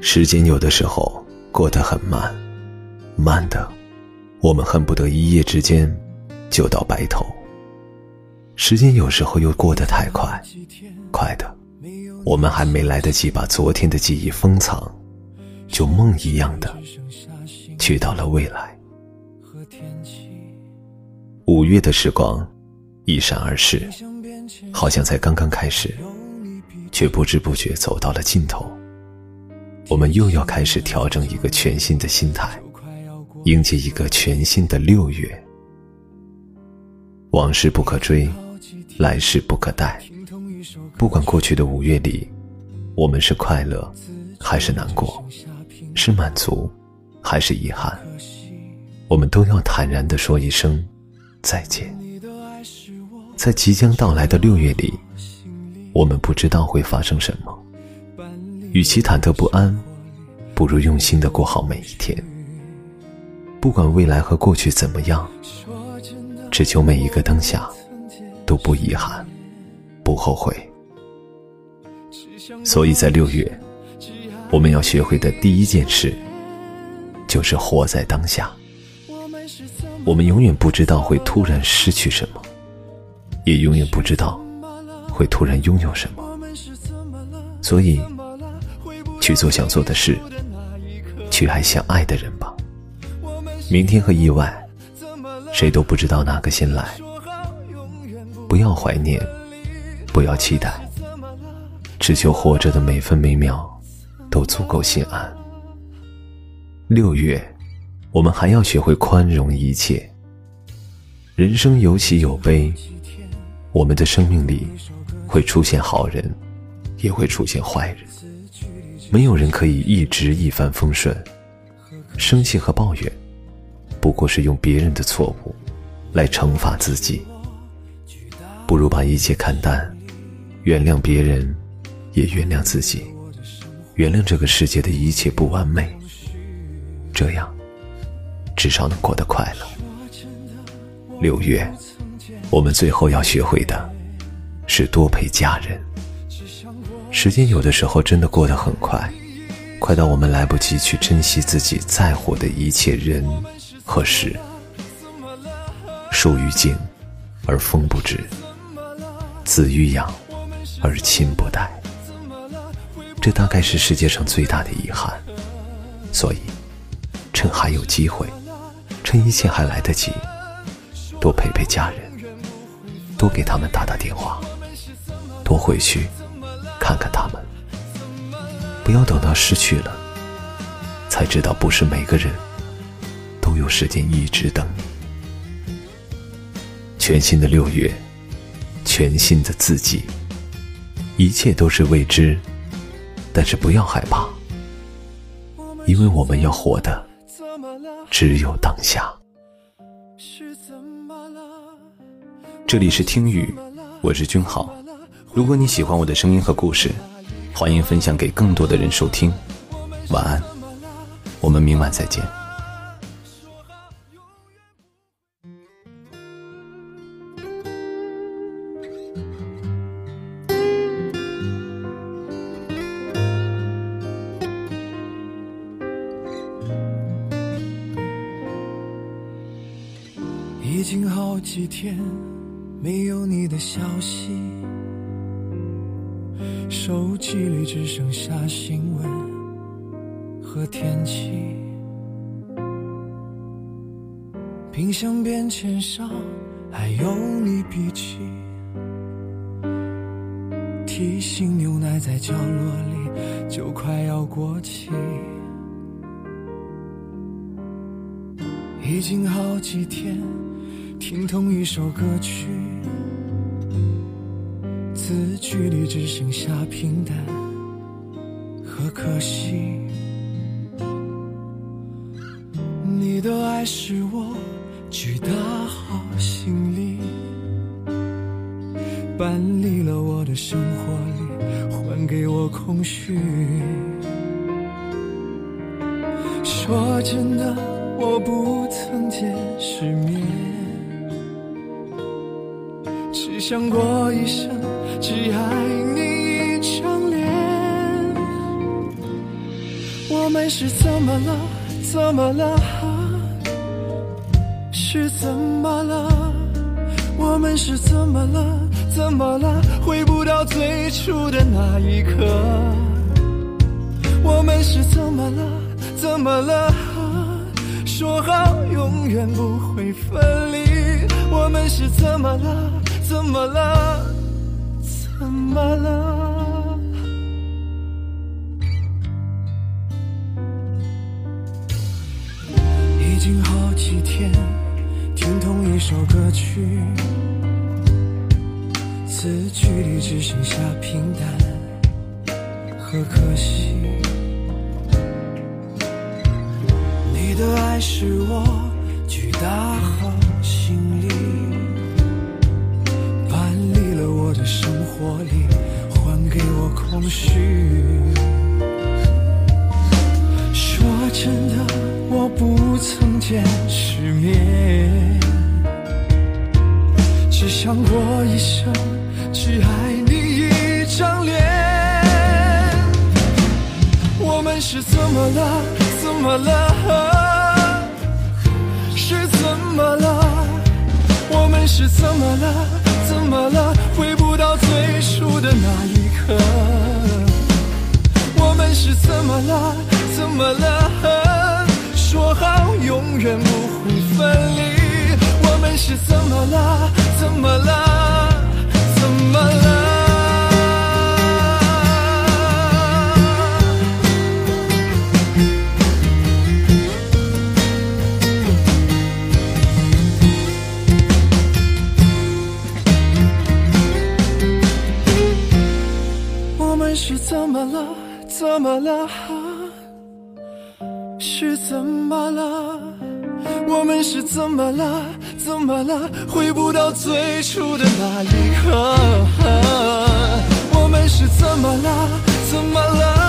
时间有的时候过得很慢，慢的，我们恨不得一夜之间就到白头。时间有时候又过得太快，快的，我们还没来得及把昨天的记忆封藏，就梦一样的去到了未来。五月的时光一闪而逝，好像才刚刚开始，却不知不觉走到了尽头。我们又要开始调整一个全新的心态，迎接一个全新的六月。往事不可追，来世不可待。不管过去的五月里，我们是快乐还是难过，是满足还是遗憾，我们都要坦然地说一声再见。在即将到来的六月里，我们不知道会发生什么。与其忐忑不安，不如用心的过好每一天。不管未来和过去怎么样，只求每一个当下都不遗憾，不后悔。所以在六月，我们要学会的第一件事，就是活在当下。我们永远不知道会突然失去什么，也永远不知道会突然拥有什么，所以。去做想做的事，去爱想爱的人吧。明天和意外，谁都不知道哪个先来。不要怀念，不要期待，只求活着的每分每秒都足够心安。六月，我们还要学会宽容一切。人生有喜有悲，我们的生命里会出现好人，也会出现坏人。没有人可以一直一帆风顺，生气和抱怨，不过是用别人的错误来惩罚自己。不如把一切看淡，原谅别人，也原谅自己，原谅这个世界的一切不完美。这样，至少能过得快乐。六月，我们最后要学会的，是多陪家人。时间有的时候真的过得很快，快到我们来不及去珍惜自己在乎的一切人和事。树欲静而风不止，子欲养而亲不待。这大概是世界上最大的遗憾。所以，趁还有机会，趁一切还来得及，多陪陪家人，多给他们打打电话，多回去。看看他们，不要等到失去了，才知道不是每个人都有时间一直等你。全新的六月，全新的自己，一切都是未知，但是不要害怕，因为我们要活的只有当下。这里是听雨，我是君豪。如果你喜欢我的声音和故事，欢迎分享给更多的人收听。晚安，我们明晚再见。已经好几天没有你的消息。手机里只剩下新闻和天气，冰箱便签上还有你笔记，提醒牛奶在角落里就快要过期，已经好几天听同一首歌曲。字句里只剩下平淡和可惜，你的爱是我巨大好行李，搬离了我的生活里，还给我空虚。说真的，我不曾见世面。想过一生只爱你一张脸。我们是怎么了？怎么了？是怎么了？我们是怎么了？怎么了？回不到最初的那一刻。我们是怎么了？怎么了？说好永远不会分离。我们是怎么了？怎么了？怎么了？已经好几天听同一首歌曲，字句里只剩下平淡和可惜。你的爱是我巨大好行李，我的生活里，还给我空虚。说真的，我不曾见世面，只想过一生只爱你一张脸。我们是怎么了？怎么了？是怎么了？我们是怎么了？怎么了？回不到最初的那一刻。我们是怎么了？怎么了？说好永远不会分离。我们是怎么了？怎么了？怎么了？是怎么了？我们是怎么了？怎么了？回不到最初的那一刻。我们是怎么了？怎么了？